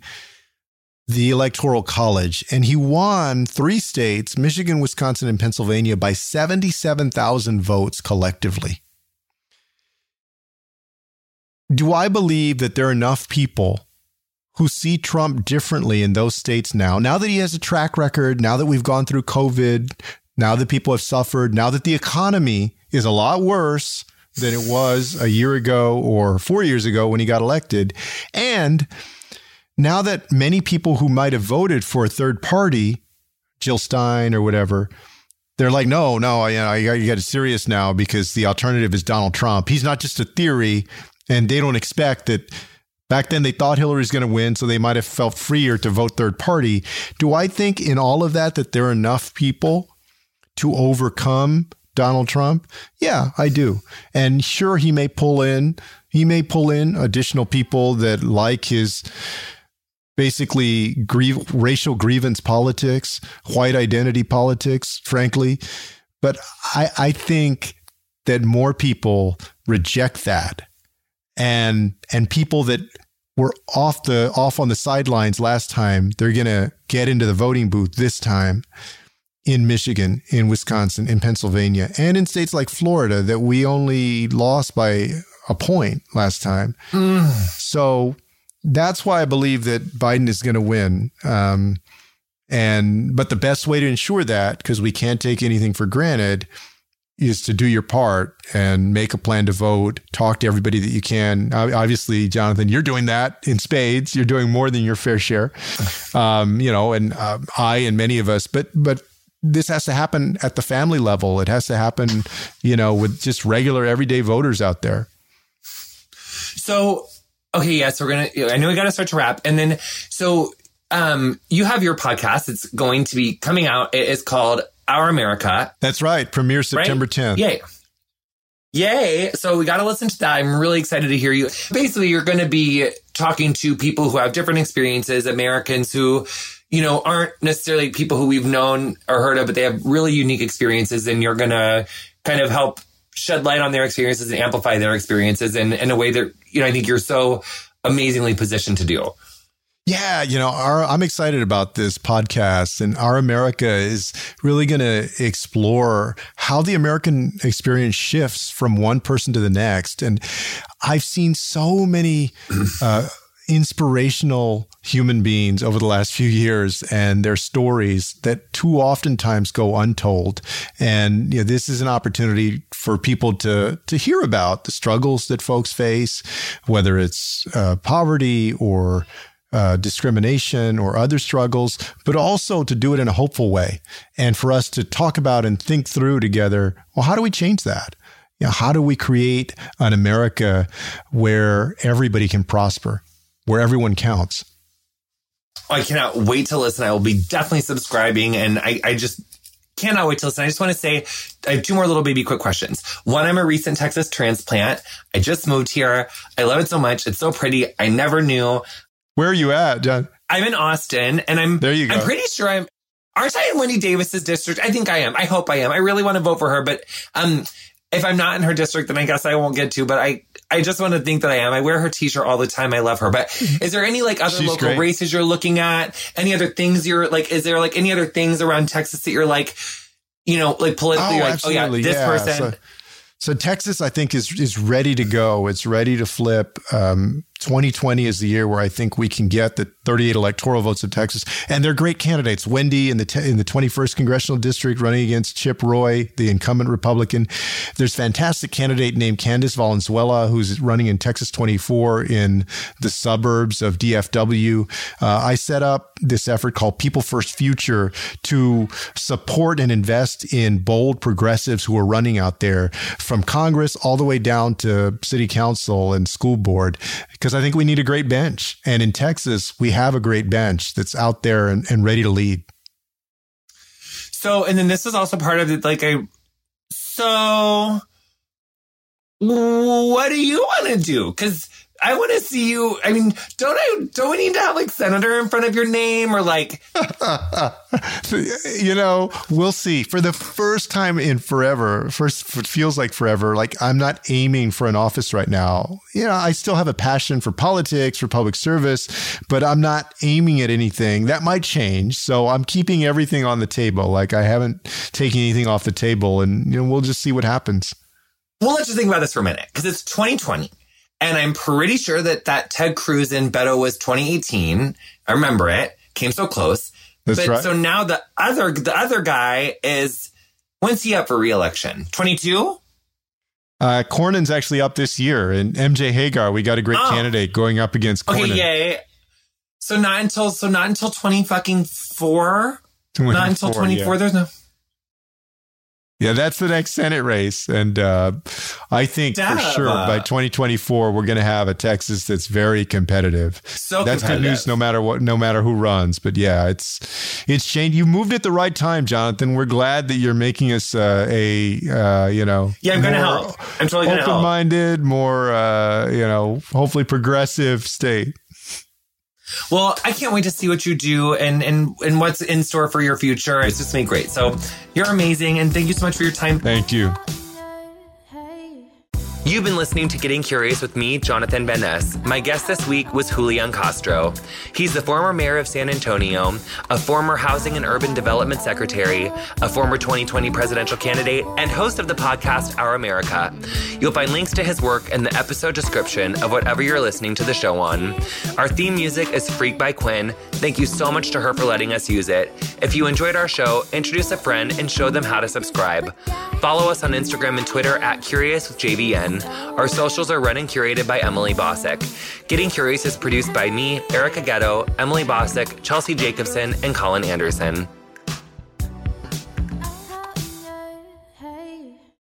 the electoral college and he won three states, Michigan, Wisconsin and Pennsylvania by 77,000 votes collectively. Do I believe that there are enough people who see Trump differently in those states now. Now that he has a track record, now that we've gone through COVID, now that people have suffered, now that the economy is a lot worse than it was a year ago or four years ago when he got elected. And now that many people who might have voted for a third party, Jill Stein or whatever, they're like, no, no, I, I, got it serious now because the alternative is Donald Trump. He's not just a theory, and they don't expect that Back then, they thought Hillary was going to win, so they might have felt freer to vote third party. Do I think in all of that that there are enough people to overcome Donald Trump? Yeah, I do. And sure, he may pull in, he may pull in additional people that like his basically racial grievance politics, white identity politics, frankly. But I, I think that more people reject that. And and people that were off the off on the sidelines last time, they're gonna get into the voting booth this time in Michigan, in Wisconsin, in Pennsylvania, and in states like Florida that we only lost by a point last time. Mm. So that's why I believe that Biden is going to win. Um, and but the best way to ensure that, because we can't take anything for granted, is to do your part and make a plan to vote. Talk to everybody that you can. Obviously, Jonathan, you're doing that in spades. You're doing more than your fair share. [laughs] Um, you know, and uh, I and many of us. But but this has to happen at the family level. It has to happen, you know, with just regular everyday voters out there. So, okay, yeah, so we're gonna. I know we got to start to wrap, and then so um, you have your podcast. It's going to be coming out. It is called Our America. That's right. Premiere September right? 10th. Yay. Yay. So we got to listen to that. I'm really excited to hear you. Basically, you're going to be talking to people who have different experiences, Americans who you know, aren't necessarily people who we've known or heard of, but they have really unique experiences and you're going to kind of help shed light on their experiences and amplify their experiences in, in a way that, you know, I think you're so amazingly positioned to do. Yeah, you know, our, I'm excited about this podcast, and Our America is really going to explore how the American experience shifts from one person to the next. And I've seen so many [clears throat] uh, inspirational human beings over the last few years and their stories that too oftentimes go untold. And you know, this is an opportunity for people to to hear about the struggles that folks face, whether it's uh, poverty or uh, discrimination or other struggles, but also to do it in a hopeful way, and for us to talk about and think through together. Well, how do we change that? You know, how do we create an America where everybody can prosper? where everyone counts. I cannot wait to listen. I will be definitely subscribing. And I, I just cannot wait to listen. I just want to say I have two more little baby quick questions. One, I'm a recent Texas transplant. I just moved here. I love it so much. It's so pretty. I never knew. Where are you at, John? I'm in Austin and I'm there you go. I'm pretty sure I'm aren't I in Wendy Davis's district? I think I am. I hope I am. I really want to vote for her, but um if I'm not in her district, then I guess I won't get to. But I, I just want to think that I am. I wear her t-shirt all the time. I love her. But is there any like other She's local great. races you're looking at? Any other things you're like? Is there like any other things around Texas that you're like, you know, like politically, oh, like, absolutely. oh yeah, this yeah. person. So, so, Texas, I think is is ready to go. It's ready to flip. Um, 2020 is the year where I think we can get the 38 electoral votes of Texas, and they're great candidates. Wendy in the te- in the 21st congressional district running against Chip Roy, the incumbent Republican. There's fantastic candidate named Candace Valenzuela who's running in Texas 24 in the suburbs of DFW. Uh, I set up this effort called People First Future to support and invest in bold progressives who are running out there from Congress all the way down to city council and school board because I think we need a great bench. And in Texas, we have a great bench that's out there and, and ready to lead. So, and then this is also part of it. Like, I, so what do you want to do? Because I want to see you. I mean, don't I? Don't we need to have like senator in front of your name or like? [laughs] you know, we'll see. For the first time in forever, first it feels like forever. Like I'm not aiming for an office right now. You know, I still have a passion for politics, for public service, but I'm not aiming at anything. That might change. So I'm keeping everything on the table. Like I haven't taken anything off the table, and you know, we'll just see what happens. Well, let's just think about this for a minute because it's 2020 and I'm pretty sure that that Ted Cruz in Beto was 2018. I remember it. Came so close. That's but right. so now the other the other guy is when's he up for reelection? 22? Uh, Cornyn's actually up this year, and MJ Hegar, we got a great oh. candidate going up against Cornyn. Okay, yay! So not until so not until twenty fucking four. Not until twenty four. Yeah. There's no. Yeah, that's the next Senate race. And uh, I think for sure by 2024, we're going to have a Texas that's very competitive. So that's competitive. good news no matter what, no matter who runs. But yeah, it's it's changed. You moved at the right time, Jonathan. We're glad that you're making us uh, a, uh, you know. Yeah, I'm going to help. I'm totally going to help. Open-minded, more, uh, you know, hopefully progressive state. Well, I can't wait to see what you do and and and what's in store for your future. It's just been great. So you're amazing, and thank you so much for your time. Thank you. You've been listening to Getting Curious with me, Jonathan Van Ness. My guest this week was Julian Castro. He's the former mayor of San Antonio, a former housing and urban development secretary, a former 2020 presidential candidate, and host of the podcast Our America. You'll find links to his work in the episode description of whatever you're listening to the show on. Our theme music is Freak by Quinn. Thank you so much to her for letting us use it. If you enjoyed our show, introduce a friend and show them how to subscribe. Follow us on Instagram and Twitter at Curious with JVN. Our socials are run and curated by Emily Bossak. Getting Curious is produced by me, Erica Getto, Emily Bossak, Chelsea Jacobson, and Colin Anderson.